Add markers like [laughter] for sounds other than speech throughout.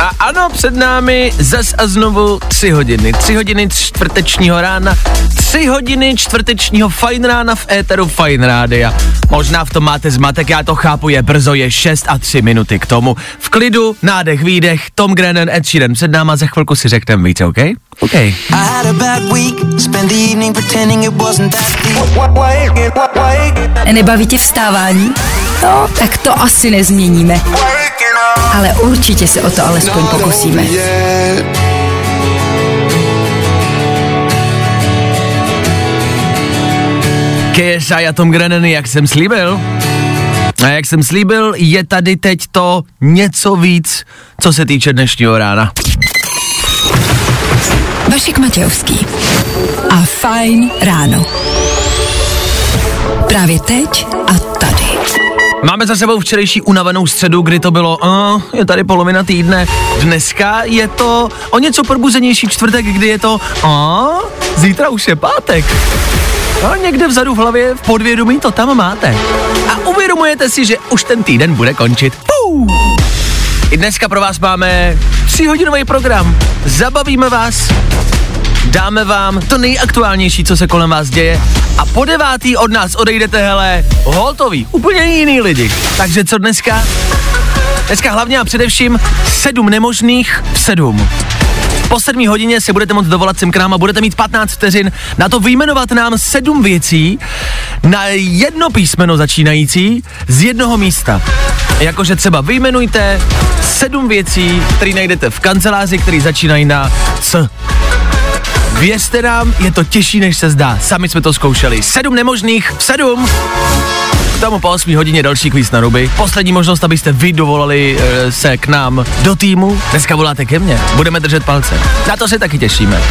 A ano, před námi zas a znovu tři hodiny. Tři hodiny čtvrtečního rána, tři hodiny čtvrtečního fajn rána v éteru Fajn Rádia. Možná v tom máte zmatek, já to chápu, je brzo, je 6 a 3 minuty k tomu. V klidu, nádech, výdech, Tom Grennan, Ed Sheeran před náma, za chvilku si řekneme víc, OK? OK. Nebaví tě vstávání? No, tak to asi nezměníme. Ale určitě se o to alespoň pokusíme. KSI a Tom Grennan, jak jsem slíbil. A jak jsem slíbil, je tady teď to něco víc, co se týče dnešního rána. Vašek Matějovský a Fajn ráno. Právě teď a tady. Máme za sebou včerejší unavenou středu, kdy to bylo, uh, je tady polovina týdne. Dneska je to o něco probuzenější čtvrtek, kdy je to, uh, zítra už je pátek. No, někde vzadu v hlavě, v podvědomí to tam máte. A uvědomujete si, že už ten týden bude končit. Puu. I dneska pro vás máme tříhodinový program. Zabavíme vás, dáme vám to nejaktuálnější, co se kolem vás děje a po devátý od nás odejdete, hele, hotový, úplně jiný lidi. Takže co dneska? Dneska hlavně a především sedm nemožných v sedm. Po sedmí hodině se budete moct dovolat sem k nám a budete mít 15 vteřin na to vyjmenovat nám sedm věcí na jedno písmeno začínající z jednoho místa. Jakože třeba vyjmenujte sedm věcí, které najdete v kanceláři, které začínají na C. Věřte nám, je to těžší, než se zdá. Sami jsme to zkoušeli. Sedm nemožných, sedm. K tomu po 8 hodině další kvíz na ruby. Poslední možnost, abyste vy dovolali e, se k nám do týmu. Dneska voláte ke mně. Budeme držet palce. Na to se taky těšíme.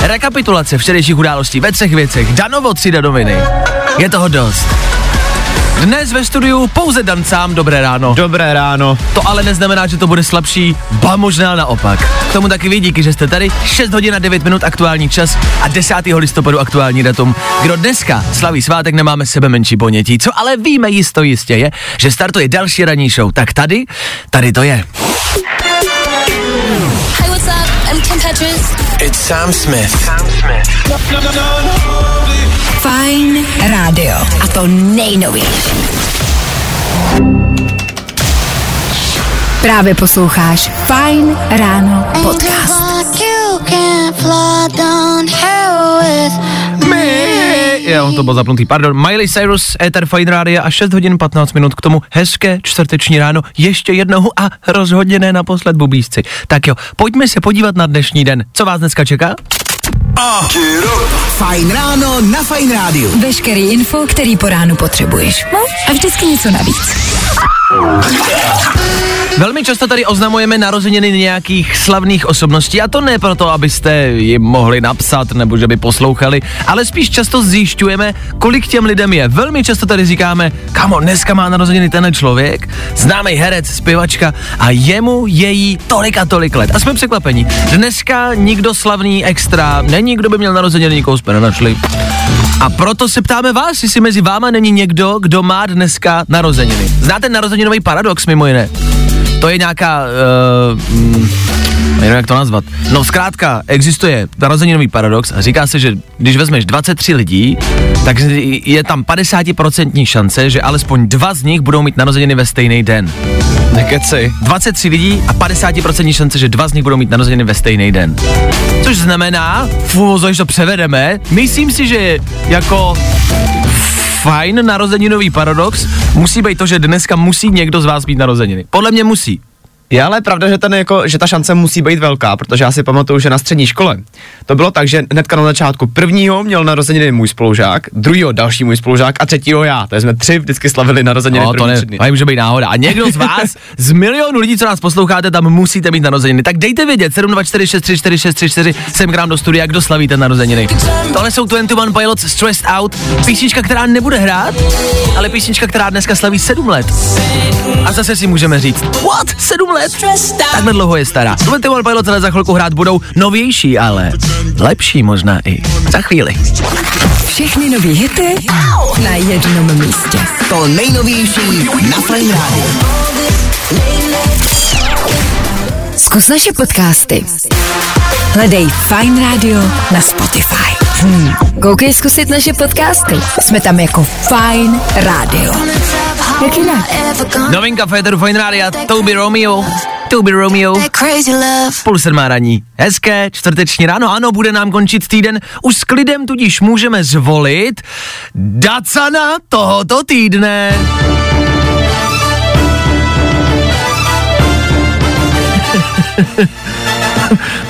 Rekapitulace včerejších událostí ve třech věcech. Danovo tři danoviny. Je toho dost. Dnes ve studiu pouze Dan sám, dobré ráno. Dobré ráno. To ale neznamená, že to bude slabší, ba možná naopak. K tomu taky vy díky, že jste tady. 6 hodin a 9 minut aktuální čas a 10. listopadu aktuální datum. Kdo dneska slaví svátek, nemáme sebe menší ponětí. Co ale víme jisto jistě je, že startuje další ranní show. Tak tady, tady to je. Hey, what's up? I'm Kim Petras. It's Sam Smith. Fajn rádio. A to nejnovější. Právě posloucháš Fajn ráno podcast. With Jo, to byl zapnutý, pardon. Miley Cyrus, Ether Fine Radio a 6 hodin 15 minut k tomu hezké čtvrteční ráno. Ještě jednou a rozhodně ne naposled bubísci. Tak jo, pojďme se podívat na dnešní den. Co vás dneska čeká? Fajn ráno na Fajn rádiu. Veškerý info, který po ránu potřebuješ. No a vždycky něco navíc. Velmi často tady oznamujeme narozeniny nějakých slavných osobností a to ne proto, abyste jim mohli napsat nebo že by poslouchali, ale spíš často zjišťujeme, kolik těm lidem je. Velmi často tady říkáme, kamo, dneska má narozeniny ten člověk, známý herec, zpěvačka a jemu její tolik a tolik let. A jsme překvapeni. Dneska nikdo slavný extra není, kdo by měl narozeniny, nikoho jsme nenašli. A proto se ptáme vás, jestli mezi váma není někdo, kdo má dneska narozeniny. Znáte narozeninový paradox mimo jiné? To je nějaká, uh, nevím jak to nazvat. No zkrátka, existuje narozeninový paradox a říká se, že když vezmeš 23 lidí, tak je tam 50% šance, že alespoň dva z nich budou mít narozeniny ve stejný den. Nekecej. 23 lidí a 50% šance, že dva z nich budou mít narozeniny ve stejný den. Což znamená, v uvozových to převedeme, myslím si, že jako fajn narozeninový paradox musí být to, že dneska musí někdo z vás mít narozeniny. Podle mě musí. Je ale pravda, že, ten jako, že ta šance musí být velká, protože já si pamatuju, že na střední škole to bylo tak, že hnedka na začátku prvního měl narozeniny můj spolužák, druhýho další můj spolužák a třetího já. Takže jsme tři vždycky slavili narozeniny No, to ne, to může být náhoda. A někdo z vás, z milionu lidí, co nás posloucháte, tam musíte mít narozeniny. Tak dejte vědět, 724634634 sem k nám do studia, kdo slaví ten narozeniny. Tohle jsou 21 Pilots Stressed Out, písnička, která nebude hrát, ale písnička, která dneska slaví 7 let. A zase si můžeme říct, what? 7 let? Takhle dlouho je stará. 21 Pilots ale za chvilku hrát budou novější, ale lepší možná i za chvíli. Všechny nový hity na jednom místě. To nejnovější na Fajn rádiu. Zkus naše podcasty. Hledej Fine Radio na Spotify. Hmm. Koukej zkusit naše podcasty. Jsme tam jako Fine Radio. Jak jinak? Novinka Federu Fine Rádia, Toby Romeo. Toby Romeo. Půl sedmá raní. Hezké čtvrteční ráno, ano, bude nám končit týden. Už s klidem tudíž můžeme zvolit Dacana tohoto týdne. [laughs]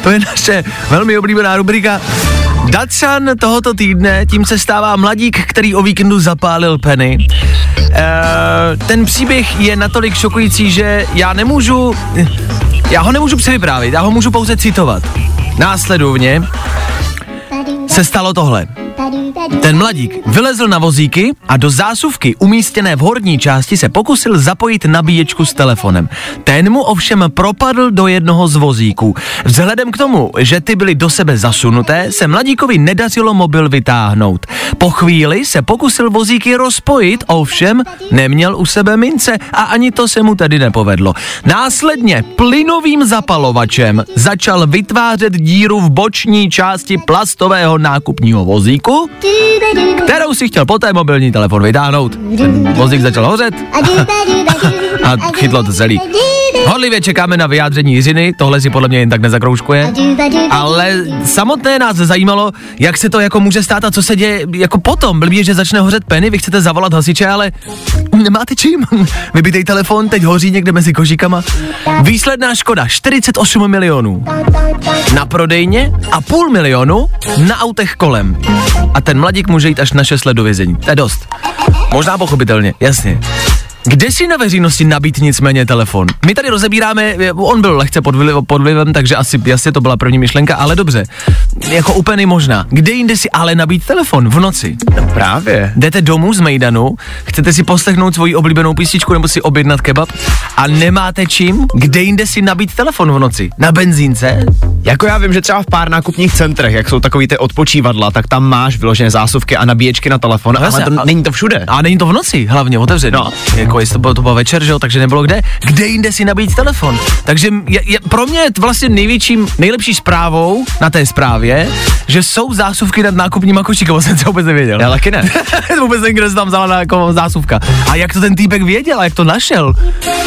to je naše velmi oblíbená rubrika. Dacan tohoto týdne, tím se stává mladík, který o víkendu zapálil Penny. E, ten příběh je natolik šokující, že já nemůžu, já ho nemůžu převyprávět, já ho můžu pouze citovat. Následovně se stalo tohle. Ten mladík vylezl na vozíky a do zásuvky umístěné v horní části se pokusil zapojit nabíječku s telefonem. Ten mu ovšem propadl do jednoho z vozíků. Vzhledem k tomu, že ty byly do sebe zasunuté, se mladíkovi nedařilo mobil vytáhnout. Po chvíli se pokusil vozíky rozpojit, ovšem neměl u sebe mince a ani to se mu tedy nepovedlo. Následně plynovým zapalovačem začal vytvářet díru v boční části plastového nákupního vozíku, kterou si chtěl poté mobilní telefon vytáhnout. Ten vozík začal hořet a chytlo to celý. Horlivě čekáme na vyjádření Jiřiny, tohle si podle mě jen tak nezakroužkuje. Ale samotné nás zajímalo, jak se to jako může stát a co se děje jako potom. Blbě, že začne hořet peny, vy chcete zavolat hasiče, ale nemáte čím. Vybitej telefon, teď hoří někde mezi kožíkama. Výsledná škoda 48 milionů. Na prodejně a půl milionu na autech kolem. A ten mladík může jít až na 6 let do vězení. To je dost. Možná pochopitelně, jasně. Kde si na veřejnosti nabít nicméně telefon? My tady rozebíráme, on byl lehce pod, vliv, pod vlivem, takže asi jasně to byla první myšlenka, ale dobře. Jako úplně možná. Kde jinde si ale nabít telefon v noci? No právě. Jdete domů z Mejdanu, chcete si poslechnout svoji oblíbenou písničku nebo si objednat kebab a nemáte čím? Kde jinde si nabít telefon v noci? Na benzínce? Jako já vím, že třeba v pár nákupních centrech, jak jsou takový ty odpočívadla, tak tam máš vyložené zásuvky a nabíječky na telefon, ale jasně, to, a- není to všude. A není to v noci, hlavně otevřený. No. Jako jestli to bylo, to bylo večer, že jo, takže nebylo kde. Kde jinde si nabít telefon? Takže je, je, pro mě je vlastně největším, nejlepší zprávou na té zprávě, že jsou zásuvky nad nákupníma košíkem, jsem to vůbec nevěděl. Já taky ne. [laughs] vůbec nevím, kde se tam vzala jako zásuvka. A jak to ten týpek věděl a jak to našel?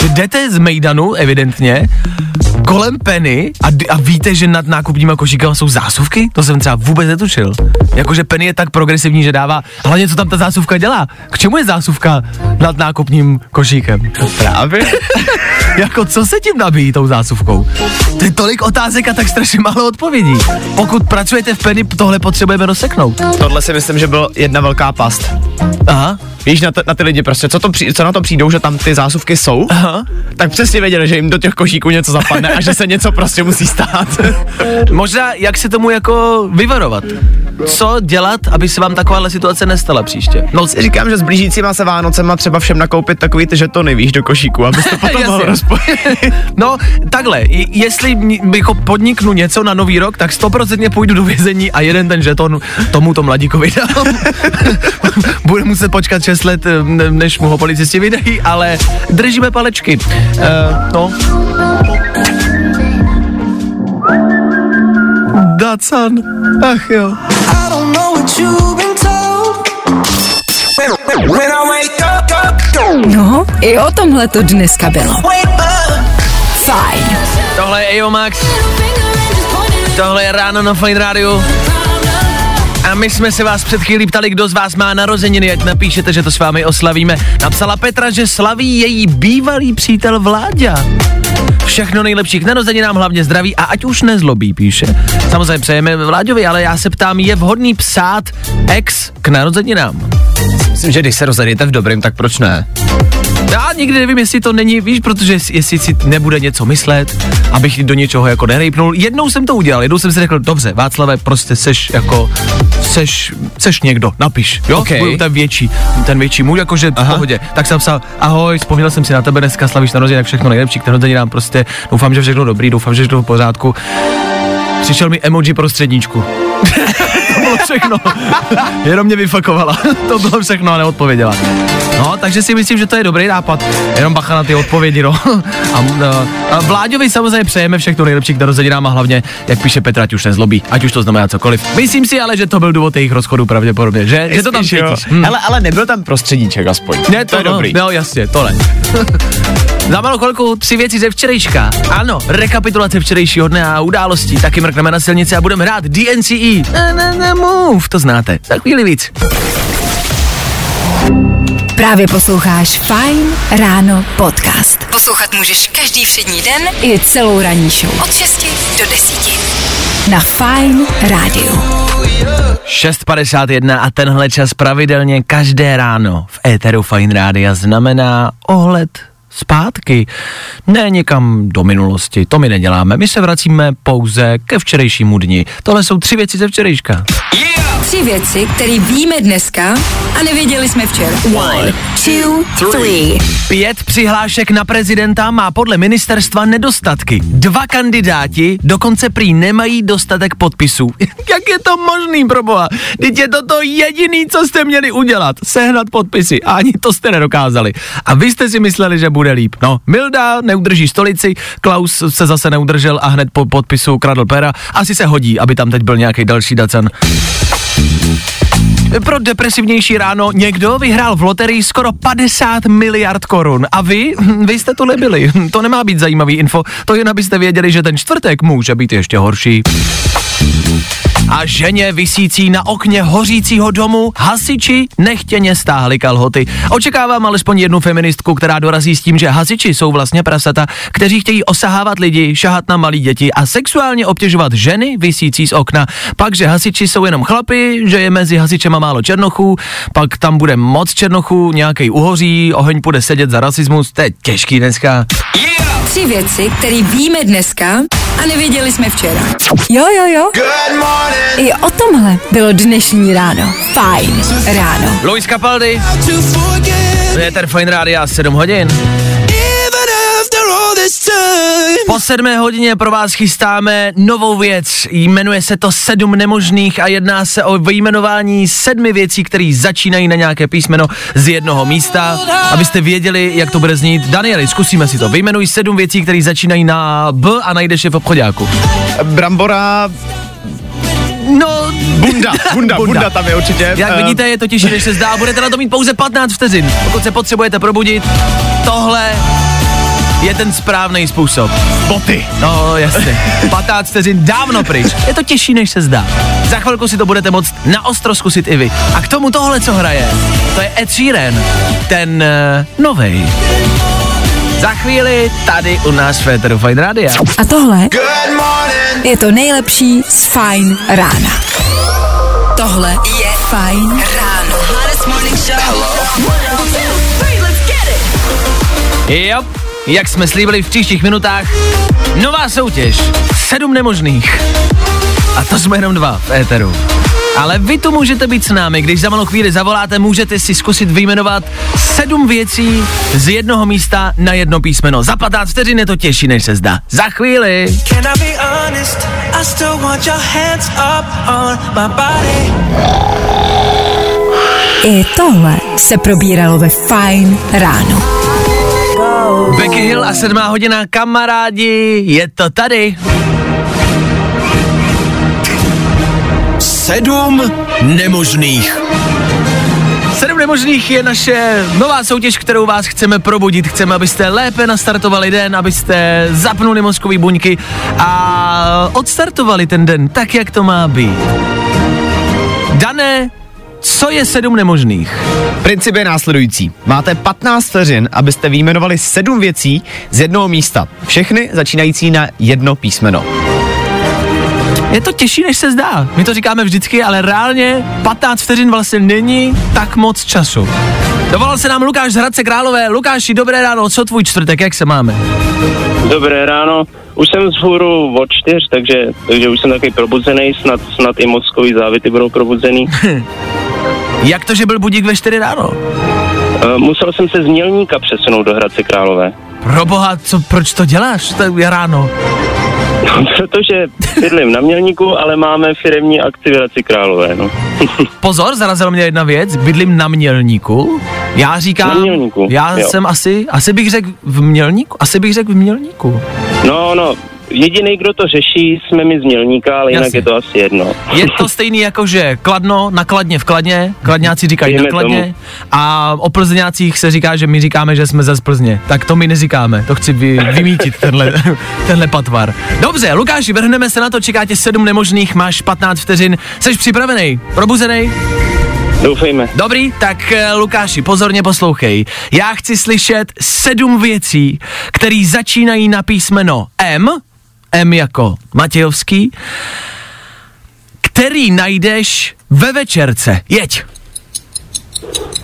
Že jdete z Mejdanu, evidentně, kolem Penny a, a víte, že nad nákupníma košíkama jsou zásuvky? To jsem třeba vůbec netušil. Jakože Penny je tak progresivní, že dává, hlavně co tam ta zásuvka dělá. K čemu je zásuvka nad nákupním košíkem? Právě. [laughs] jako co se tím nabíjí tou zásuvkou? To je tolik otázek a tak strašně málo odpovědí. Pokud pracujete v Penny, tohle potřebujeme rozseknout. Tohle si myslím, že byl jedna velká past. Aha, Víš, na, t- na ty lidi prostě, co, to při, co na to přijdou, že tam ty zásuvky jsou, aha. tak přesně věděli, že jim do těch košíků něco zapadne a že se něco prostě musí stát. [laughs] Možná, jak se tomu jako vyvarovat? Co dělat, aby se vám takováhle situace nestala příště? No si říkám, že s blížícíma se Vánocema třeba všem nakoupit takový ty žetony, víš, do košíku, abys [laughs] to potom mohl rozpojit. [laughs] No, takhle, jestli m- jako podniknu něco na nový rok, tak stoprocentně půjdu do vězení a jeden ten žeton tomuto mladíkovi dám. Muset počkat 6 let, eh, ne- než mu ho policisti vydají, ale držíme palečky. Uh, no. Dacan. Ach jo. No, i o tomhle to dneska bylo. Fajn. Tohle je Max, tohle je ráno na Fine Radio. A my jsme se vás před chvílí ptali, kdo z vás má narozeniny, ať napíšete, že to s vámi oslavíme. Napsala Petra, že slaví její bývalý přítel Vláďa. Všechno nejlepší k narozeninám, hlavně zdraví a ať už nezlobí, píše. Samozřejmě přejeme Vláďovi, ale já se ptám, je vhodný psát ex k narozeninám? Myslím, že když se rozedete v dobrým, tak proč ne? Já nikdy nevím, jestli to není, víš, protože jest- jestli si nebude něco myslet, abych do něčeho jako nerejpnul. Jednou jsem to udělal, jednou jsem si řekl, dobře, Václave, prostě seš jako, seš, seš někdo, napiš, jo, Okej. Budu ten větší, ten větší můj, jakože v Aha. pohodě. Tak jsem psal, ahoj, vzpomněl jsem si na tebe dneska, slavíš narozeniny, tak všechno nejlepší, k narozeninám prostě, doufám, že všechno dobrý, doufám, že všechno v pořádku. Přišel mi emoji prostředníčku. [laughs] to bylo všechno. Jenom mě vyfakovala. [laughs] to bylo všechno a neodpověděla. No, takže si myslím, že to je dobrý nápad. Jenom bacha na ty odpovědi, no. [laughs] a, a, a Vláďovi samozřejmě přejeme všechno nejlepší k narozeninám a hlavně, jak píše Petra, ať už nezlobí, ať už to znamená cokoliv. Myslím si ale, že to byl důvod jejich rozchodu pravděpodobně, že, že to tam cítíš. Hm. Hele, ale nebyl tam prostředníček aspoň. Ne, to, to je no, dobrý. No, jasně, tohle. [laughs] Za malou chvilku tři věci ze včerejška. Ano, rekapitulace včerejšího dne a událostí. Taky mrkneme na silnici a budeme hrát DNCE. Ne, ne, ne, move, to znáte. Za chvíli víc. Právě posloucháš Fine Ráno podcast. Poslouchat můžeš každý všední den i celou ranní show. Od 6 do 10. Na Fine Rádiu. 6.51 a tenhle čas pravidelně každé ráno v éteru Fine Rádia znamená ohled zpátky. Ne někam do minulosti, to my neděláme. My se vracíme pouze ke včerejšímu dni. Tohle jsou tři věci ze včerejška. Tři věci, které víme dneska a nevěděli jsme včera. One, two, three. Pět přihlášek na prezidenta má podle ministerstva nedostatky. Dva kandidáti dokonce prý nemají dostatek podpisů. [laughs] Jak je to možný, proboha? Teď je to to jediný, co jste měli udělat. Sehnat podpisy. A ani to jste nedokázali. A vy jste si mysleli, že bude líp. No, Milda neudrží stolici, Klaus se zase neudržel a hned po podpisu kradl pera. Asi se hodí, aby tam teď byl nějaký další dacan. Pro depresivnější ráno někdo vyhrál v loterii skoro 50 miliard korun. A vy? Vy jste to nebyli. To nemá být zajímavý info. To jen abyste věděli, že ten čtvrtek může být ještě horší. A ženě visící na okně hořícího domu hasiči nechtěně stáhli kalhoty. Očekávám alespoň jednu feministku, která dorazí s tím, že hasiči jsou vlastně prasata, kteří chtějí osahávat lidi, šahat na malí děti a sexuálně obtěžovat ženy visící z okna. Pak, že hasiči jsou jenom chlapy, že je mezi hasičema málo černochů, pak tam bude moc černochů, nějaký uhoří, oheň půjde sedět za rasismus, to je těžký dneska. Tři věci, které víme dneska a nevěděli jsme včera. Jo, jo, jo. Good morning. I o tomhle bylo dnešní ráno. Fajn ráno. Luis Capaldi, To je ten Fine Radio 7 hodin. Po sedmé hodině pro vás chystáme novou věc. Jmenuje se to Sedm nemožných a jedná se o vyjmenování sedmi věcí, které začínají na nějaké písmeno z jednoho místa. Abyste věděli, jak to bude znít. Danieli, zkusíme si to. Vyjmenuj sedm věcí, které začínají na B a najdeš je v obchodáku. Brambora, No, bunda, bunda, [laughs] bunda, tam je určitě. Jak eh, vidíte, je to těžší, než se zdá. Budete na to mít pouze 15 vteřin. Pokud se potřebujete probudit, tohle je ten správný způsob. Boty. No, jasně. [laughs] 15 vteřin dávno pryč. Je to těžší, než se zdá. Za chvilku si to budete moct na ostro zkusit i vy. A k tomu tohle, co hraje, to je Ed Sheeran, ten uh, novej. Za chvíli tady u nás v Féteru Fine Radio. A tohle morning. je to nejlepší z Fajn rána. Tohle je Fajn ráno. Jo, jak jsme slíbili v příštích minutách, nová soutěž. Sedm nemožných. A to jsme jenom dva v éteru. Ale vy tu můžete být s námi, když za malou chvíli zavoláte, můžete si zkusit vyjmenovat sedm věcí z jednoho místa na jedno písmeno. Za 15 vteřin je to těžší, než se zdá. Za chvíli. I honest? Tohle se probíralo ve Fajn ráno. Becky Hill a sedmá hodina, kamarádi, je to tady. Sedm nemožných. Sedm nemožných je naše nová soutěž, kterou vás chceme probudit. Chceme, abyste lépe nastartovali den, abyste zapnuli mozkový buňky a odstartovali ten den tak, jak to má být. Dané, co je sedm nemožných? Princip je následující. Máte 15 vteřin, abyste vyjmenovali sedm věcí z jednoho místa. Všechny začínající na jedno písmeno. Je to těžší, než se zdá. My to říkáme vždycky, ale reálně 15 vteřin vlastně není tak moc času. Dovolal se nám Lukáš z Hradce Králové. Lukáši, dobré ráno, co tvůj čtvrtek, jak se máme? Dobré ráno. Už jsem z hůru od čtyř, takže, takže už jsem takový probuzený, snad, snad i mozkový závity budou probuzený. [laughs] Jak to, že byl budík ve 4 ráno? Uh, musel jsem se z Mělníka přesunout do Hradce Králové. Proboha, co, proč to děláš? To je ráno. Protože bydlím na Mělníku, ale máme firemní akci v Hradci Králové, no. [laughs] Pozor, zarazila mě jedna věc, bydlím na Mělníku. Já říkám, Na Mělníku, já jo. jsem asi, asi bych řekl v Mělníku, asi bych řekl v Mělníku. No, no, jediný, kdo to řeší, jsme my z Mělníka, ale jinak Jasně. je to asi jedno. Je to [laughs] stejný jako, že Kladno, na Kladně v Kladně, Kladňáci říkají na Dejme Kladně tomu. a o Plzňácích se říká, že my říkáme, že jsme ze Plzně. Tak to my neříkáme, to chci vy, vymítit, tenhle, [laughs] tenhle patvar. Dobře, Lukáši, vrhneme se na to, čeká tě sedm nemožných, máš 15 vteřin, jsi připravený, probuzený? Doufejme. Dobrý, tak eh, Lukáši, pozorně poslouchej. Já chci slyšet sedm věcí, které začínají na písmeno M, M jako Matějovský, který najdeš ve večerce. Jeď.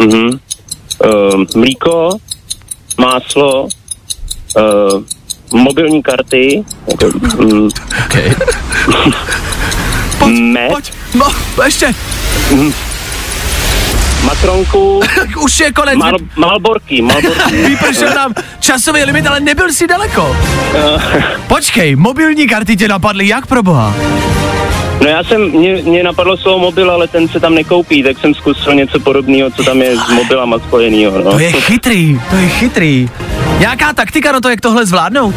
Mhm. Uh, mlíko, máslo, uh, mobilní karty, jako, mm, Okay. [laughs] Pojď, Med. pojď, no, ještě, matronku, [laughs] už je konec, mal, malborky, malborky. [laughs] vypršel nám časový limit, ale nebyl si daleko. [laughs] Počkej, mobilní karty tě napadly, jak pro boha? No já jsem, mě, mě napadlo slovo mobil, ale ten se tam nekoupí, tak jsem zkusil něco podobného, co tam je s mobilama spojenýho, no. To je chytrý, to je chytrý. Nějaká taktika na to, jak tohle zvládnout?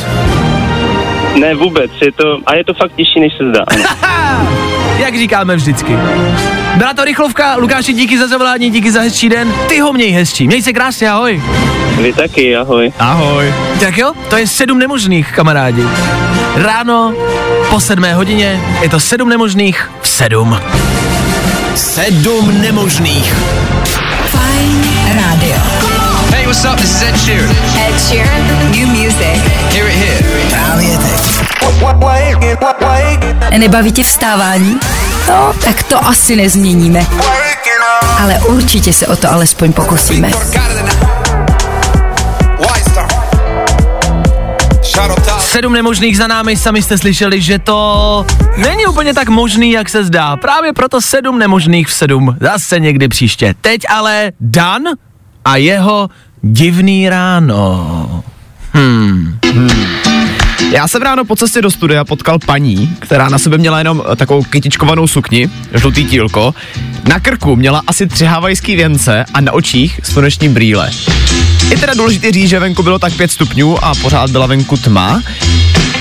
Ne, vůbec, je to, a je to fakt těžší, než se zdá. Jak říkáme vždycky. Byla to rychlovka, Lukáši, díky za zavolání, díky za hezčí den. Ty ho měj hezčí, měj se krásně, ahoj. Vy taky, ahoj. Ahoj. Tak jo, to je sedm nemožných, kamarádi. Ráno po sedmé hodině je to sedm nemožných v sedm. Sedm nemožných. Fajn rádio. Hey, what's up? This is Ed Sheeran. Ed Sheeran. New music. Hear it here. Právě teď. Nebaví tě vstávání? No, tak to asi nezměníme. Ale určitě se o to alespoň pokusíme. Sedm nemožných za námi, sami jste slyšeli, že to není úplně tak možný, jak se zdá. Právě proto sedm nemožných v sedm. Zase někdy příště. Teď ale Dan a jeho divný ráno. Hmm. Já jsem ráno po cestě do studia potkal paní, která na sebe měla jenom eh, takovou kytičkovanou sukni, žlutý tílko. Na krku měla asi tři havajský věnce a na očích sluneční brýle. Je teda důležité říct, že venku bylo tak 5 stupňů a pořád byla venku tma.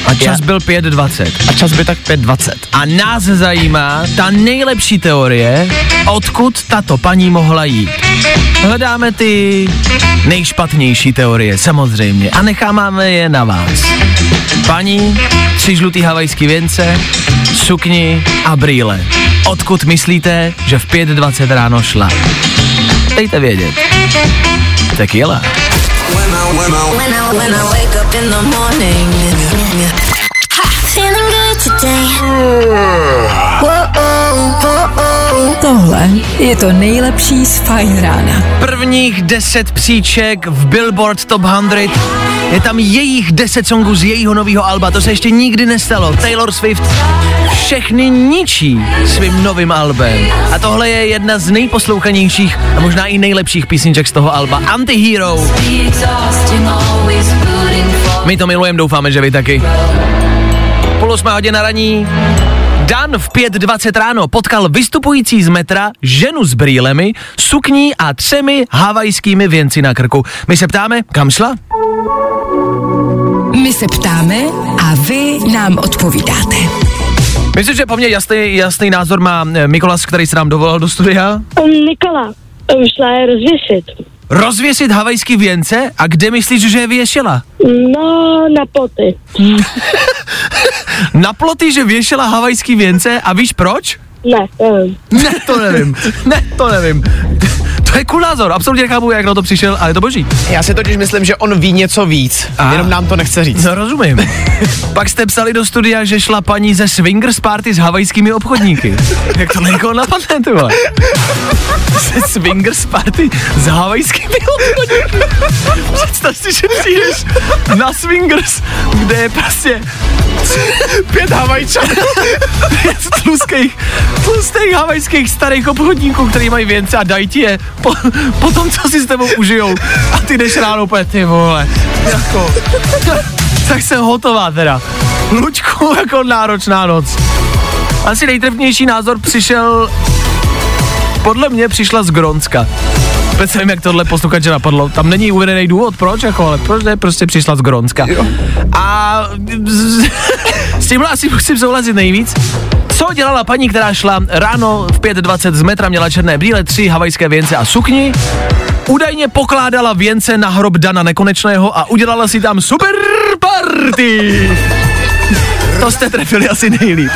A čas Já- byl 5.20. A čas by tak 5.20. A nás zajímá ta nejlepší teorie, odkud tato paní mohla jít. Hledáme ty nejšpatnější teorie, samozřejmě, a necháváme je na vás. Paní, tři žlutý havajský věnce, sukni a brýle. Odkud myslíte, že v 5.20 ráno šla? Dejte vědět. Tequila. When I, when I wake up in the morning. Tohle je to nejlepší z Fajn rána. Prvních 10 příček v Billboard Top 100. Je tam jejich 10 songů z jejího nového alba, to se ještě nikdy nestalo. Taylor Swift všechny ničí svým novým albem. A tohle je jedna z nejposlouchanějších a možná i nejlepších písniček z toho alba. Antihero. My to milujeme, doufáme, že vy taky. Půl osmé hodina raní. Dan v 5.20 ráno potkal vystupující z metra ženu s brýlemi, sukní a třemi havajskými věnci na krku. My se ptáme, kam šla? My se ptáme a vy nám odpovídáte. Myslím, že po mně jasný, jasný názor má eh, Mikolas, který se nám dovolal do studia. Nikola, šla je rozvěsit. Rozvěsit havajský věnce? A kde myslíš, že je věšela? No, na poty. [laughs] Na ploty, že věšela havajský věnce a víš proč? Ne, nevím. Ne, to nevím. Ne, to nevím. To je cool názor, absolutně nechápu, jak na to přišel, ale je to boží. Já si totiž myslím, že on ví něco víc, A. jenom nám to nechce říct. No rozumím. [laughs] Pak jste psali do studia, že šla paní ze swingers party s havajskými obchodníky. Jak to někoho napadne, ty vole? Ze swingers party s havajskými obchodníky. Představ si, že přijdeš na swingers, kde je prostě Pět Havajčanů. pět tlustých, tlustých havajských starých obchodníků, který mají věnce a dají ti je po, po tom, co si s tebou užijou. A ty jdeš ráno úplně, ty vole, jako, tak jsem hotová teda. Luďku, jako náročná noc. Asi nejtrefnější názor přišel, podle mě přišla z Gronska. Vůbec nevím, jak tohle posluchače napadlo. Tam není uvedený důvod, proč, jako, ale proč ne, prostě přišla z Gronska. A s, s tímhle asi musím souhlasit nejvíc. Co dělala paní, která šla ráno v 5.20 z metra, měla černé brýle, tři havajské věnce a sukni? Údajně pokládala věnce na hrob Dana Nekonečného a udělala si tam super party. To jste trefili asi nejlíp.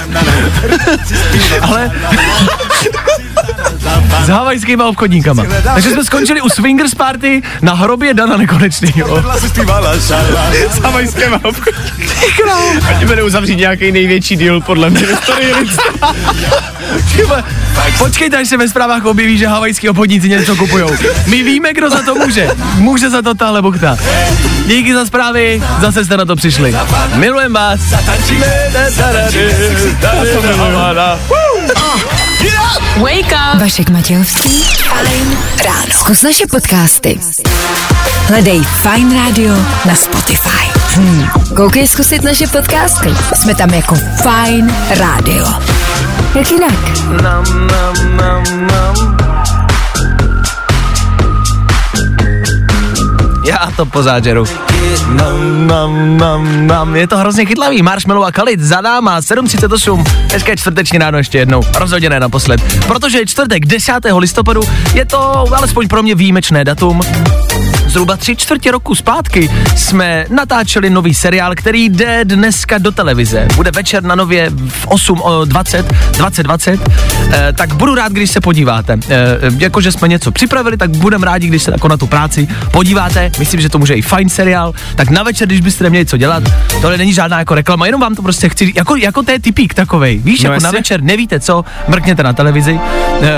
[laughs] Ale s havajskými obchodníkama. Takže jsme skončili u swingers party na hrobě Dana Nekonečného. S havajským obchodníkem. Ať budou uzavřít nějaký největší deal podle mě Počkejte, až se ve zprávách objeví, že havajský obchodníci něco kupujou. My víme, kdo za to může. Může za to tahle buchta. Díky za zprávy, zase jste na to přišli. Milujem vás. Wake up! Vašek Matějovský. Fajn ráno. Zkus naše podcasty. Hledej Fine Radio na Spotify. Hmm. Koukej zkusit naše podcasty. Jsme tam jako Fine Radio. Jak jinak? Nam, nam, nam, nam. Já to pořád žeru. Nam, nam, nam, nam. Je to hrozně chytlavý. Marshmallow a Khalid za náma 7.38. Dneska je čtvrteční ráno ještě jednou. Rozhodně ne naposled. Protože je čtvrtek 10. listopadu. Je to alespoň pro mě výjimečné datum. Zhruba tři čtvrtě roku zpátky jsme natáčeli nový seriál, který jde dneska do televize. Bude večer na nově v 8, o 20, 2020. Eh, tak budu rád, když se podíváte. Eh, jakože jsme něco připravili, tak budeme rádi, když se jako na tu práci podíváte. Myslím, že to může i fajn seriál. Tak na večer, když byste neměli co dělat, tohle není žádná jako reklama, jenom vám to prostě chci říct. Jako, jako to je typík takovej. Víš, No jako na jasně. večer nevíte co, mrkněte na televizi. Eh,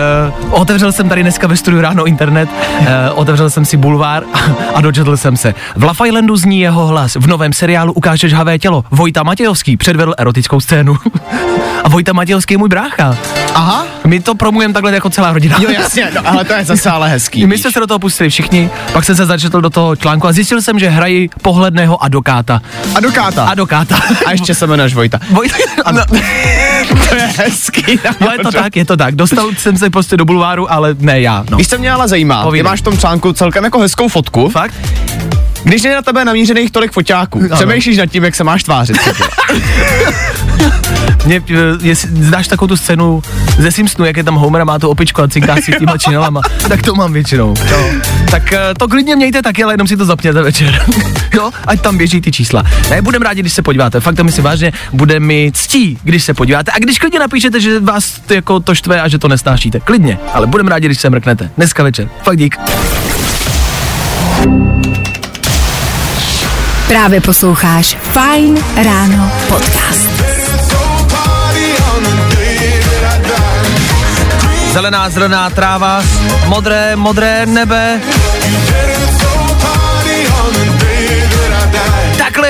otevřel jsem tady dneska ve studiu ráno internet, eh, otevřel jsem si bulvár a, [laughs] a dočetl jsem se. V Love Islandu zní jeho hlas. V novém seriálu Ukážeš havé tělo. Vojta Matějovský předvedl erotickou scénu. [laughs] a Vojta Matějovský je můj brácha. Aha. My to promujeme takhle jako celá rodina. Jo, jasně, no, ale to je zase ale hezký. My jsme se do toho pustili všichni, pak jsem se začetl do toho článku a zjistil jsem, že hrají pohledného advokáta. Advokáta. Advokáta. A ještě se jmenuješ Vojta. Vojta, ano. [laughs] To je hezký. No, je to tak, je to tak. Dostal jsem se prostě do bulváru, ale ne já. No. Víš, co mě ale zajímá? Povídej. Ty máš v tom článku celkem jako hezkou fotku. Fakt? Když je na tebe namířených tolik foťáků, přemýšlíš nad tím, jak se máš tvářit. [laughs] Mě, eh, jestli znáš takovou tu scénu ze Simpsonu, jak je tam Homer a má tu opičku a cinká si těma činelama, [laughs] tak to mám většinou. No. Tak eh, to klidně mějte taky, ale jenom si to zapněte večer. [laughs] jo, ať tam běží ty čísla. Ne, budem rádi, když se podíváte. Fakt to myslím vážně, bude mi ctí, když se podíváte. A když klidně napíšete, že vás to, jako to štve a že to nesnášíte. Klidně, ale budem rádi, když se mrknete. Dneska večer. Fakt dík. Právě posloucháš Fine Ráno podcast. Zelená, zelená tráva, modré, modré nebe.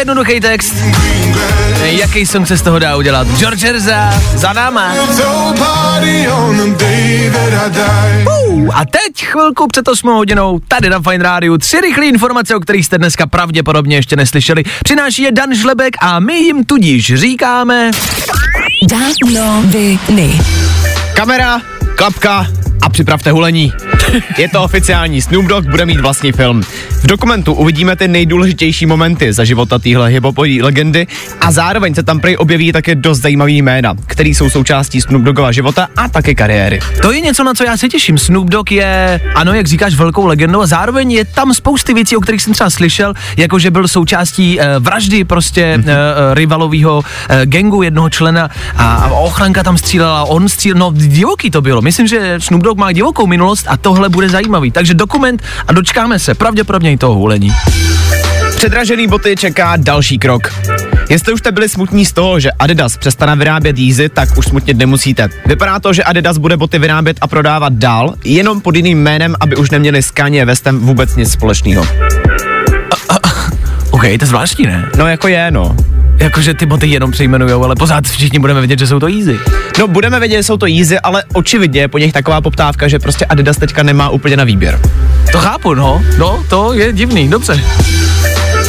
Jednoduchý text. Jaký song se z toho dá udělat? George Herza, za náma. Uh, a teď chvilku před 8 hodinou tady na Fine Rádiu tři rychlé informace, o kterých jste dneska pravděpodobně ještě neslyšeli. Přináší je Dan Žlebek a my jim tudíž říkáme... Danoviny. Kamera, klapka a připravte hulení. Je to oficiální, Snoop Dogg bude mít vlastní film. V dokumentu uvidíme ty nejdůležitější momenty za života téhle hiphopové legendy a zároveň se tam prej objeví také dost zajímavý jména, který jsou součástí Snoop Doggova života a také kariéry. To je něco, na co já se těším. Snoop Dogg je, ano, jak říkáš, velkou legendou a zároveň je tam spousty věcí, o kterých jsem třeba slyšel, jako že byl součástí uh, vraždy prostě uh, rivalového uh, gangu jednoho člena a, a ochranka tam střílela, on střílel, no divoký to bylo. Myslím, že Snoop Dogg má divokou minulost a tohle bude zajímavý. Takže dokument a dočkáme se pravděpodobně i toho hulení. Předražený boty čeká další krok. Jestli už jste byli smutní z toho, že Adidas přestane vyrábět jízy, tak už smutně nemusíte. Vypadá to, že Adidas bude boty vyrábět a prodávat dál, jenom pod jiným jménem, aby už neměli s Kanye Westem vůbec nic společného. OK, to je zvláštní, ne? No jako je, no. Jakože ty boty jenom přejmenujou, ale pořád všichni budeme vědět, že jsou to easy. No budeme vědět, že jsou to jízy, ale očividně je po nich taková poptávka, že prostě Adidas teďka nemá úplně na výběr. To chápu, no. No, to je divný, dobře.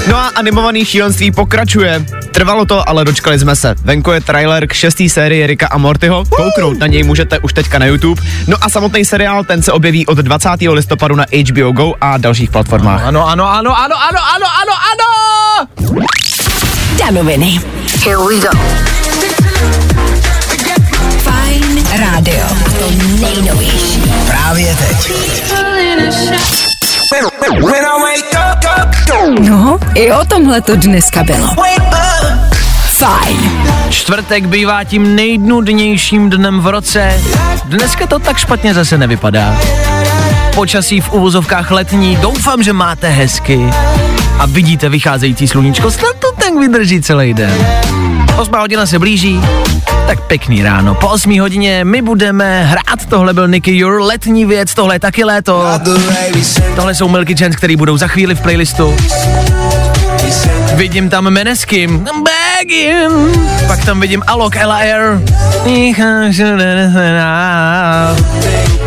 No a animovaný šílenství pokračuje. Trvalo to, ale dočkali jsme se. Venku je trailer k šestý sérii Rika a Mortyho. Kouknout na něj můžete už teďka na YouTube. No a samotný seriál, ten se objeví od 20. listopadu na HBO Go a dalších platformách. Ano, ano, ano, ano, ano, ano, ano, ano! Danoviny. Here we go. Fajn rádio. A to nejnovější. Právě teď. When I wake up, up, go. No, i o tomhle to dneska bylo. Fajn. Čtvrtek bývá tím nejdnudnějším dnem v roce. Dneska to tak špatně zase nevypadá. Počasí v uvozovkách letní, doufám, že máte hezky. A vidíte vycházející sluníčko, snad to tak vydrží celý den. 8 hodina se blíží, tak pěkný ráno. Po 8 hodině my budeme hrát, tohle byl Nicky Your letní věc, tohle je taky léto. Tohle jsou Milky Chance, který budou za chvíli v playlistu. Vidím tam Meneskim, Begin, pak tam vidím Alok, L.A.R.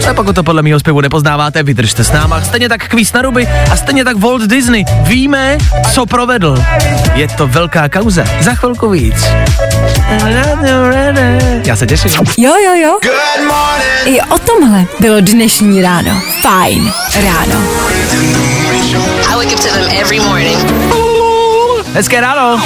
A pokud to podle mého zpěvu nepoznáváte, vydržte s náma. Stejně tak Kvíz na ruby a stejně tak Walt Disney. Víme, co provedl. Je to velká kauza. Za chvilku víc. Já se těším. Jo, jo, jo. I o tomhle bylo dnešní ráno. Fajn ráno. I wake up to them every morning. Hezké ráno.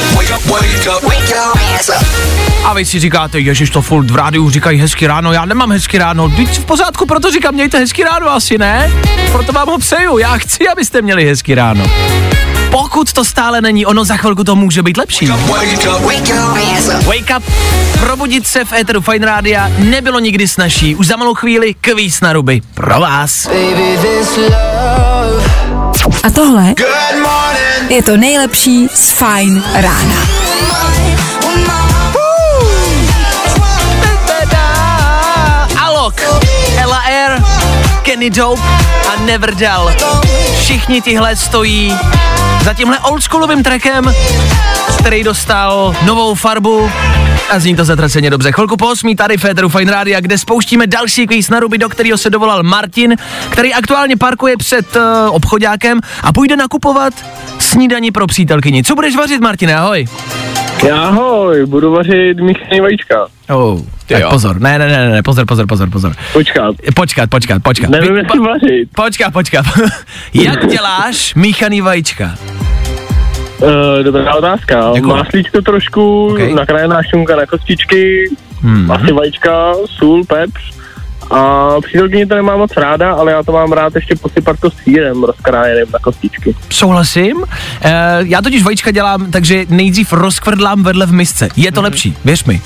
A vy si říkáte, ježiš, to furt v rádiu říkají hezky ráno, já nemám hezky ráno. Teď v pořádku, proto říkám, mějte hezky ráno asi, ne? Proto vám ho přeju, já chci, abyste měli hezky ráno. Pokud to stále není, ono za chvilku to může být lepší. Wake up. Probudit se v éteru Fine Rádia nebylo nikdy snažší. Už za malou chvíli kvíz na ruby. Pro vás. A tohle je to nejlepší z Fajn rána. Alok, Ella Air, Kenny Dope a Never Dull. Všichni tihle stojí za tímhle oldschoolovým trackem, který dostal novou farbu a zní to zatraceně dobře. Chvilku po osmí tady Féteru Fine Rádia, kde spouštíme další kvíz na ruby, do kterého se dovolal Martin, který aktuálně parkuje před uh, obchodákem a půjde nakupovat snídaní pro přítelkyni. Co budeš vařit, Martine? Ahoj. Ahoj, budu vařit míchaný vajíčka. Oh, tak jo. pozor, ne, ne, ne, ne, pozor, pozor, pozor, pozor. Počkat, Počkat, počkat, počkat. nevím, jestli vařit. Počkat, počkat. [laughs] Jak děláš míchaný vajíčka? Uh, dobrá otázka. Děkuju. Máslíčko trošku, Ok. okay. nakrájená šunka na kostičky, Hmm. hmm. asi vajíčka, sůl, pepř. A přítelkyně to nemám moc ráda, ale já to mám rád ještě posypat to sírem rozkrájeným na kostičky. Souhlasím. E, já totiž vajíčka dělám, takže nejdřív rozkvrdlám vedle v misce. Je to lepší, věř mi.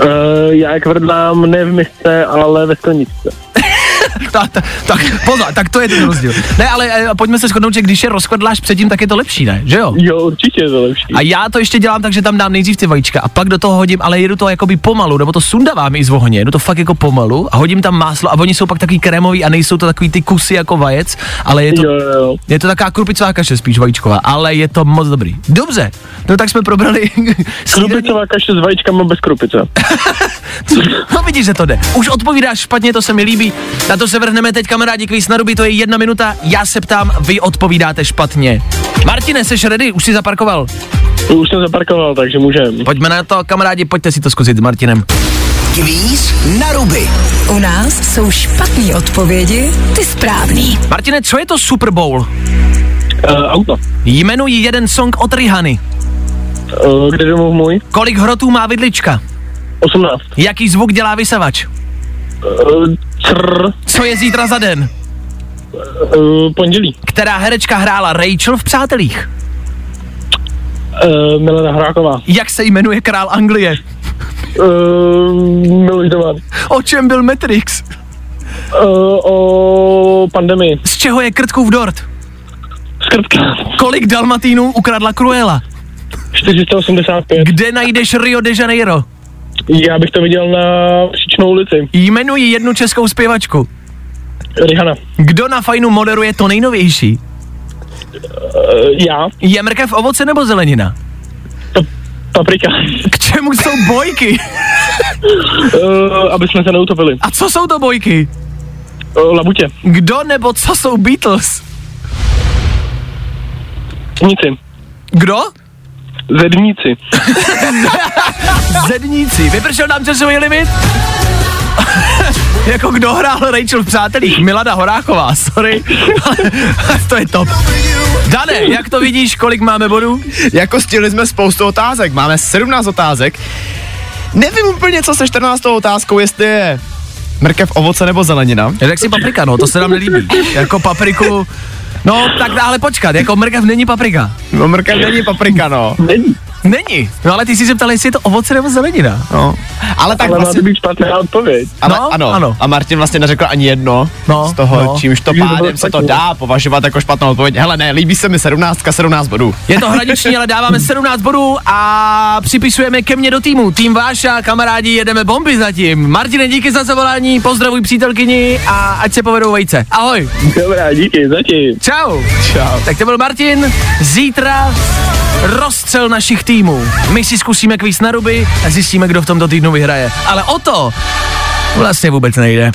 Uh, já je kvrdlám ne v misce, ale ve skleničce. [laughs] [laughs] tak, tak, tak, pozor, tak to je ten rozdíl. Ne, ale e, pojďme se shodnout, že když je rozkvrdláš předtím, tak je to lepší, ne? Že jo? Jo, určitě je to lepší. A já to ještě dělám tak, že tam dám nejdřív ty vajíčka a pak do toho hodím, ale jedu to jakoby pomalu, nebo to sundávám i z ohně, jedu to fakt jako pomalu a hodím tam máslo a oni jsou pak takový krémový a nejsou to takový ty kusy jako vajec, ale je to, Jo, jo, je to taková krupicová kaše spíš vajíčková, ale je to moc dobrý. Dobře, no tak jsme probrali. [laughs] Krupicová kaše s vajíčkama bez krupice. [laughs] No vidíš, že to jde. Už odpovídáš špatně, to se mi líbí. Na to se vrhneme teď, kamarádi, kvíz na ruby, to je jedna minuta. Já se ptám, vy odpovídáte špatně. Martine, jsi ready? Už jsi zaparkoval? Už jsem zaparkoval, takže můžem. Pojďme na to, kamarádi, pojďte si to zkusit s Martinem. Kvíz na ruby. U nás jsou špatné odpovědi, ty správný. Martine, co je to Super Bowl? Uh, auto. Jmenuji jeden song od Rihany. Uh, kde domov můj? Kolik hrotů má vidlička? 18. Jaký zvuk dělá vysavač? Uh, crr, Co je zítra za den? uh, pondělí. Která herečka hrála Rachel v Přátelích? Uh, Milena Hráková. Jak se jmenuje král Anglie? Uh, Miloš Zeman. O čem byl Matrix? Uh, o pandemii. Z čeho je krtkův dort? Skrtka. Kolik dalmatínů ukradla Cruella? 485. Kde najdeš Rio de Janeiro? Já bych to viděl na Příčnou ulici. Jmenuji jednu českou zpěvačku. Rihana. Kdo na fajnu moderuje to nejnovější? Uh, já. Je mrkev ovoce nebo zelenina? Paprika. K čemu jsou bojky? Uh, aby jsme se neutopili. A co jsou to bojky? Uh, labutě. Kdo nebo co jsou Beatles? Nici. Kdo? Zedníci. [laughs] Zedníci. Vypršel nám časový limit? [laughs] jako kdo hrál Rachel v Přátelích? Milada Horáková, sorry. [laughs] to je top. Dane, jak to vidíš, kolik máme bodů? Jako stihli jsme spoustu otázek, máme 17 otázek. Nevím úplně, co se 14. otázkou, jestli je mrkev, ovoce nebo zelenina. Je tak si paprika, no, to se nám nelíbí. Jako papriku, no tak ale počkat, jako mrkev není paprika. No mrkev není paprika, no. Není. Není. No ale ty jsi se ptal, jestli je to ovoce nebo zelenina. no. Ale tak Ale má vlastně... to být špatná odpověď. A, No, no, ano, ano. A Martin vlastně neřekl ani jedno No, z toho, no. čímž to pádem se to dá považovat jako špatnou odpověď. Hele, ne, líbí se mi 17, 17 bodů. Je to hraniční, ale dáváme [laughs] 17 bodů a připisujeme ke mně do týmu. Tým Váša, kamarádi, jedeme bomby zatím. Martine, díky za zavolání, pozdravuj přítelkyni a ať se povedou vejce. Ahoj. Dobrá, díky, zatím. Čau. Čau. Tak to byl Martin. Zítra rozstřel našich týmů. My si zkusíme kvíz na ruby a zjistíme, kdo v tomto týdnu vyhraje. Ale o to vlastně vůbec nejde.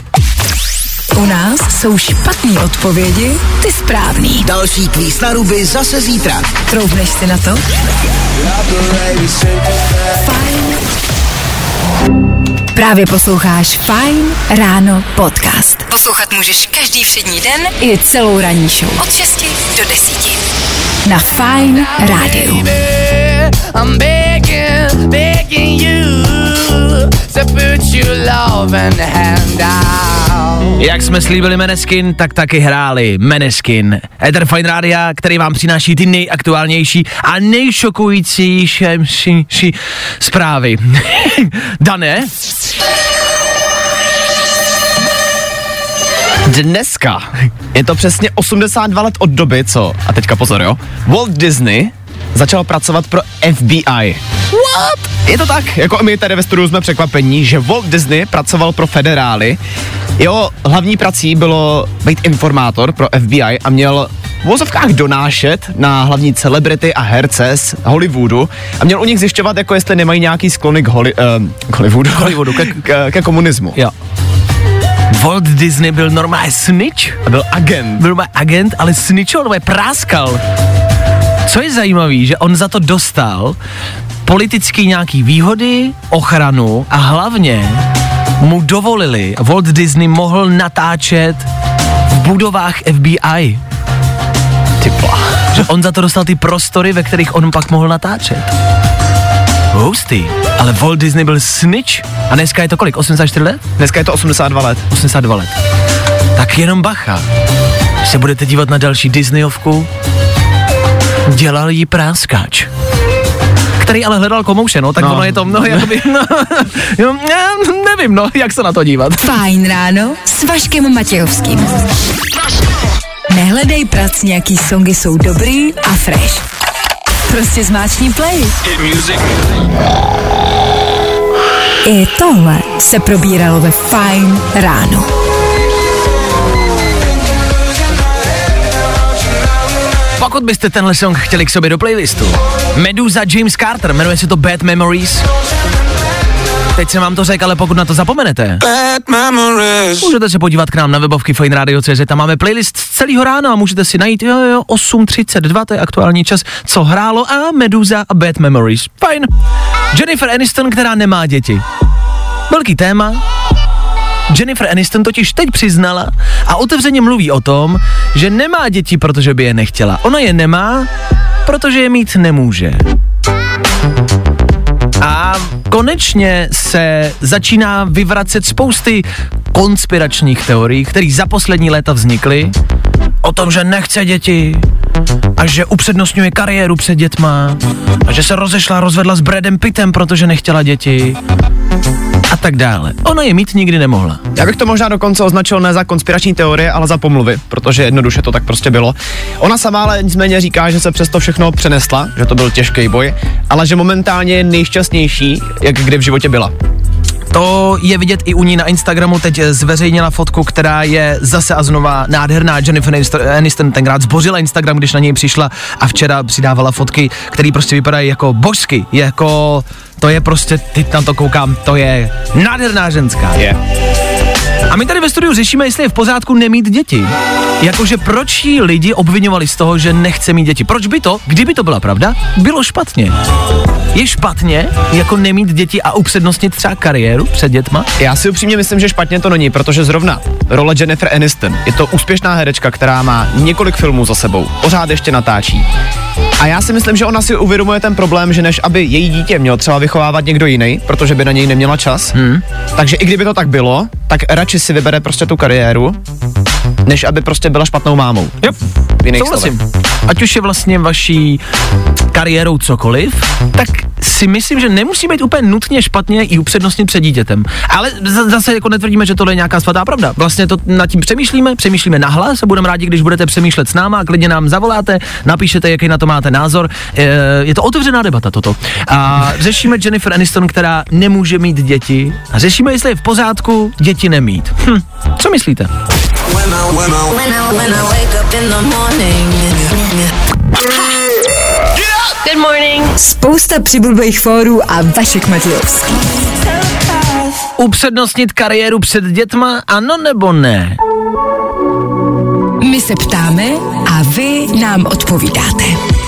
U nás jsou špatné odpovědi, ty správný. Další kvíz na ruby zase zítra. Troubneš si na to? Fajn. Právě posloucháš Fine Ráno podcast. Poslouchat můžeš každý všední den i celou ranní show. Od 6 do 10. Na Fine Rádiu. I'm begging, begging you to put your love and hand out. Jak jsme slíbili Meneskin, tak taky hráli Meneskin. Ether Fine Rádia, který vám přináší ty nejaktuálnější a nejšokující zprávy. [laughs] Dané? Dneska je to přesně 82 let od doby, co, a teďka pozor jo, Walt Disney začal pracovat pro FBI. What? Je to tak, jako my tady ve studiu jsme překvapení, že Walt Disney pracoval pro federály. Jeho hlavní prací bylo být informátor pro FBI a měl v vozovkách donášet na hlavní celebrity a herce z Hollywoodu a měl u nich zjišťovat, jako jestli nemají nějaký sklony k, Holly, uh, k Hollywoodu, Hollywoodu, ke, [laughs] ke, ke komunismu. Jo. Walt Disney byl normálně snitch? A byl agent. Byl normálně agent, ale snitchol, normálně práskal. Co je zajímavé, že on za to dostal politický nějaký výhody, ochranu a hlavně mu dovolili, Walt Disney mohl natáčet v budovách FBI. Ty bla. Že on za to dostal ty prostory, ve kterých on pak mohl natáčet. Hustý. Ale Walt Disney byl snitch a dneska je to kolik? 84 let? Dneska je to 82 let. 82 let. Tak jenom bacha. Když se budete dívat na další Disneyovku, dělal jí práskáč. Který ale hledal komouše, no, tak No. ono je to, no, [laughs] jakoby, no, no, ne- nevím, no, jak se na to dívat. Fajn ráno s Vaškem Matějovským. Nehledej prac, nějaký songy jsou dobrý a fresh. Prostě zmáčkni play. I tohle se probíralo ve Fajn ráno. Pokud byste tenhle song chtěli k sobě do playlistu, Medusa James Carter, jmenuje se to Bad Memories. Teď jsem vám to řekl, ale pokud na to zapomenete, můžete se podívat k nám na webovky fineradio.cz, tam máme playlist z celého rána a můžete si najít, jo, jo, 8.32, to je aktuální čas, co hrálo a Medusa a Bad Memories. Fajn. Jennifer Aniston, která nemá děti. Velký téma. Jennifer Aniston totiž teď přiznala a otevřeně mluví o tom, že nemá děti, protože by je nechtěla. Ona je nemá, protože je mít nemůže. A konečně se začíná vyvracet spousty konspiračních teorií, které za poslední léta vznikly, o tom, že nechce děti a že upřednostňuje kariéru před dětma a že se rozešla, rozvedla s Bradem Pittem, protože nechtěla děti tak dále. Ona je mít nikdy nemohla. Já bych to možná dokonce označil ne za konspirační teorie, ale za pomluvy, protože jednoduše to tak prostě bylo. Ona sama ale nicméně říká, že se přes to všechno přenesla, že to byl těžký boj, ale že momentálně je nejšťastnější, jak kdy v životě byla. To je vidět i u ní na Instagramu, teď zveřejnila fotku, která je zase a znova nádherná. Jennifer Aniston- Aniston tenkrát zbořila Instagram, když na něj přišla a včera přidávala fotky, které prostě vypadají jako božsky, jako to je prostě, teď na to koukám, to je nádherná ženská. Je. A my tady ve studiu řešíme, jestli je v pořádku nemít děti. Jakože proč jí lidi obvinovali z toho, že nechce mít děti. Proč by to, kdyby to byla pravda, bylo špatně? Je špatně jako nemít děti a upřednostnit třeba kariéru před dětma? Já si upřímně myslím, že špatně to není, protože zrovna role Jennifer Aniston je to úspěšná herečka, která má několik filmů za sebou, pořád ještě natáčí. A já si myslím, že ona si uvědomuje ten problém, že než aby její dítě měl třeba vychovávat někdo jiný, protože by na něj neměla čas, hmm. takže i kdyby to tak bylo, tak radši si vybere prostě tu kariéru, než aby prostě byla špatnou mámou. Jo, souhlasím. Ať už je vlastně vaší kariérou cokoliv, tak si myslím, že nemusí být úplně nutně špatně i upřednostnit před dítětem. Ale zase jako netvrdíme, že tohle je nějaká svatá pravda. Vlastně to nad tím přemýšlíme, přemýšlíme nahlas a budeme rádi, když budete přemýšlet s náma, klidně nám zavoláte, napíšete, jaký na to máte názor. E, je to otevřená debata toto. A řešíme Jennifer Aniston, která nemůže mít děti a řešíme, jestli je v pořádku děti nemít. Hm, co myslíte? When I, when I, when I Good morning. Spousta přibulbých fórů a Vašek Matějovský. Upřednostnit kariéru před dětma, ano nebo ne? My se ptáme a vy nám odpovídáte.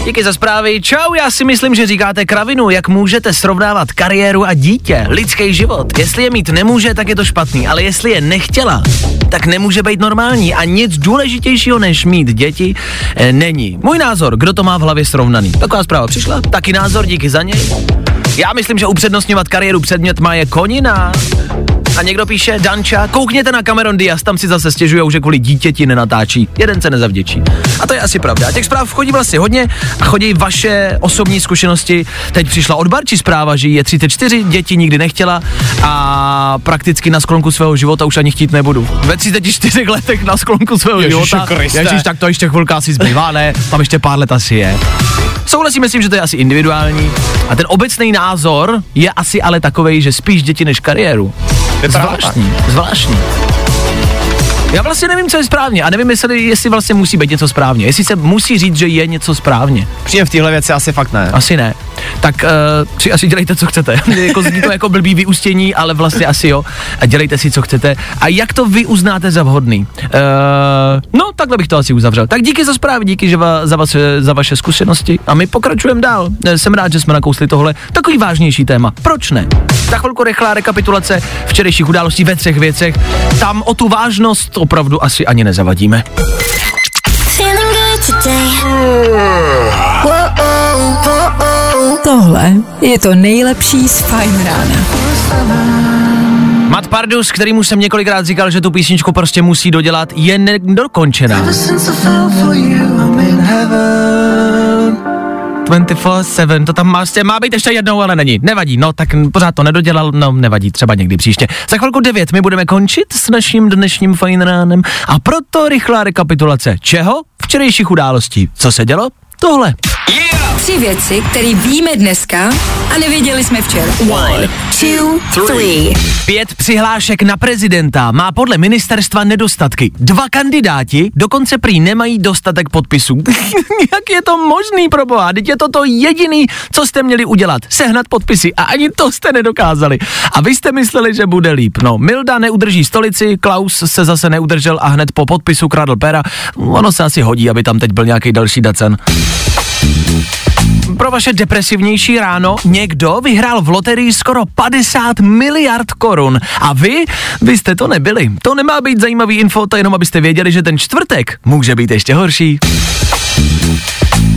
Díky za zprávy. Čau, já si myslím, že říkáte kravinu, jak můžete srovnávat kariéru a dítě, lidský život. Jestli je mít nemůže, tak je to špatný, ale jestli je nechtěla, tak nemůže být normální a nic důležitějšího než mít děti e, není. Můj názor, kdo to má v hlavě srovnaný. Taková zpráva přišla, taky názor, díky za něj. Já myslím, že upřednostňovat kariéru před dětma je konina. A někdo píše, Danča, koukněte na Cameron Diaz, tam si zase stěžují, že kvůli dítěti nenatáčí. Jeden se nezavděčí. A to je asi pravda. A těch zpráv chodí vlastně hodně a chodí vaše osobní zkušenosti. Teď přišla od Barči zpráva, že je 34, děti nikdy nechtěla a prakticky na sklonku svého života už ani chtít nebudu. Ve 34 letech na sklonku svého Ježiši života. Kriste. Ježíš, tak to ještě chvilka asi zbývá, ne? Tam ještě pár let asi je. Souhlasím s tím, že to je asi individuální. A ten obecný názor je asi ale takovej, že spíš děti než kariéru. Vypadá Zvláštní, zvláštní. Já vlastně nevím, co je správně a nevím, jestli, jestli vlastně musí být něco správně. Jestli se musí říct, že je něco správně. Příjem v téhle věci asi fakt ne. Asi ne. Tak uh, si asi dělejte, co chcete. [laughs] jako zní to jako blbý vyústění, ale vlastně asi jo. A dělejte si, co chcete. A jak to vy uznáte za vhodný? Uh, no, takhle bych to asi uzavřel. Tak díky za zprávy, díky že va, za, vaše, za vaše zkušenosti. A my pokračujeme dál. Eh, Jsem rád, že jsme nakousli tohle takový vážnější téma. Proč ne? Za chvilku rychlá rekapitulace včerejších událostí ve třech věcech. Tam o tu vážnost opravdu asi ani nezavadíme. Tohle je to nejlepší z Fajn rána. Matt Pardus, kterýmu jsem několikrát říkal, že tu písničku prostě musí dodělat, je nedokončená. 24-7, to tam má, má být ještě jednou, ale není. Nevadí, no tak pořád to nedodělal, no nevadí, třeba někdy příště. Za chvilku 9 my budeme končit s naším dnešním fajn ránem a proto rychlá rekapitulace. Čeho? Včerejších událostí. Co se dělo? Tohle. Tři věci, které víme dneska a nevěděli jsme včera. One, two, three. Pět přihlášek na prezidenta má podle ministerstva nedostatky. Dva kandidáti dokonce prý nemají dostatek podpisů. [laughs] Jak je to možný, proboha? Teď je to to jediný, co jste měli udělat. Sehnat podpisy a ani to jste nedokázali. A vy jste mysleli, že bude líp. No, Milda neudrží stolici, Klaus se zase neudržel a hned po podpisu kradl pera. Ono se asi hodí, aby tam teď byl nějaký další dacen. Pro vaše depresivnější ráno někdo vyhrál v loterii skoro 50 miliard korun. A vy, vy jste to nebyli. To nemá být zajímavý info, to jenom abyste věděli, že ten čtvrtek může být ještě horší.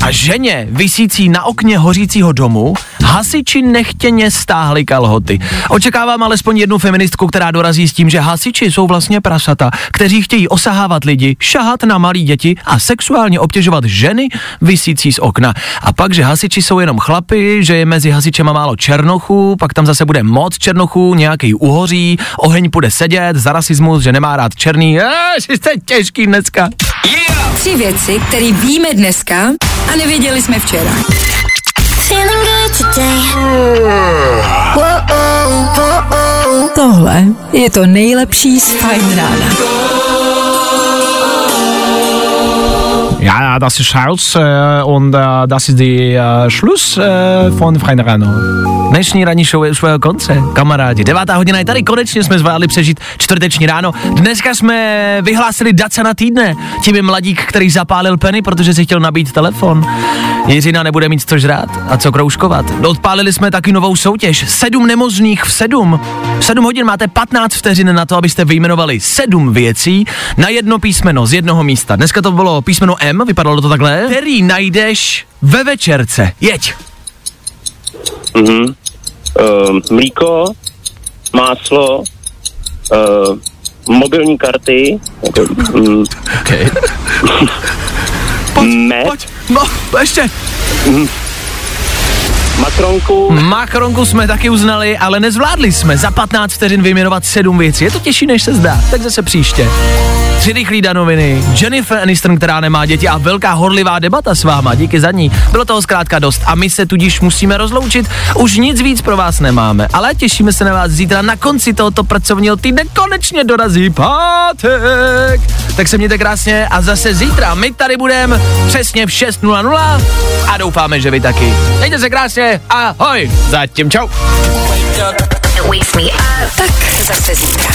A ženě, visící na okně hořícího domu, hasiči nechtěně stáhli kalhoty. Očekávám alespoň jednu feministku, která dorazí s tím, že hasiči jsou vlastně prasata, kteří chtějí osahávat lidi, šahat na malí děti a sexuálně obtěžovat ženy visící z okna. A pak, že hasiči jsou jenom chlapy, že je mezi hasičema málo černochů, pak tam zase bude moc černochů, nějaký uhoří, oheň půjde sedět, za rasismus, že nemá rád černý. Ježiš, je těžký dneska. Yeah! Tři věci, které víme dneska a nevěděli jsme včera. Tohle je to nejlepší z Fajn rána. Ja, das ist Charles äh, und äh, das ist die äh, Schluss äh, von Freien Rano. Dnešní ranní show je u svého konce, kamarádi. Devátá hodina je tady, konečně jsme zvládli přežít čtvrteční ráno. Dneska jsme vyhlásili daca na týdne. Tím je mladík, který zapálil peny, protože si chtěl nabít telefon. Jiřina nebude mít co žrát a co kroužkovat. Odpálili jsme taky novou soutěž. Sedm nemocných v sedm. V sedm hodin máte 15 vteřin na to, abyste vyjmenovali sedm věcí na jedno písmeno z jednoho místa. Dneska to bylo písmeno M, vypadalo to takhle, který najdeš ve večerce. Jeď. Mhm. Uh, mlíko, máslo, uh, mobilní karty, jako, mm, okay. [laughs] med, Pojď, no, ještě. makronku, Makronku jsme taky uznali, ale nezvládli jsme za 15 vteřin vyjmenovat sedm věcí. Je to těžší, než se zdá. Tak zase příště. Tři rychlý danoviny, Jennifer Aniston, která nemá děti a velká horlivá debata s váma, díky za ní. Bylo toho zkrátka dost a my se tudíž musíme rozloučit. Už nic víc pro vás nemáme, ale těšíme se na vás zítra na konci tohoto pracovního týdne. Konečně dorazí pátek. Tak se mějte krásně a zase zítra my tady budeme přesně v 6.00 a doufáme, že vy taky. Mějte se krásně, ahoj. Zatím čau. Up. Tak zase zítra.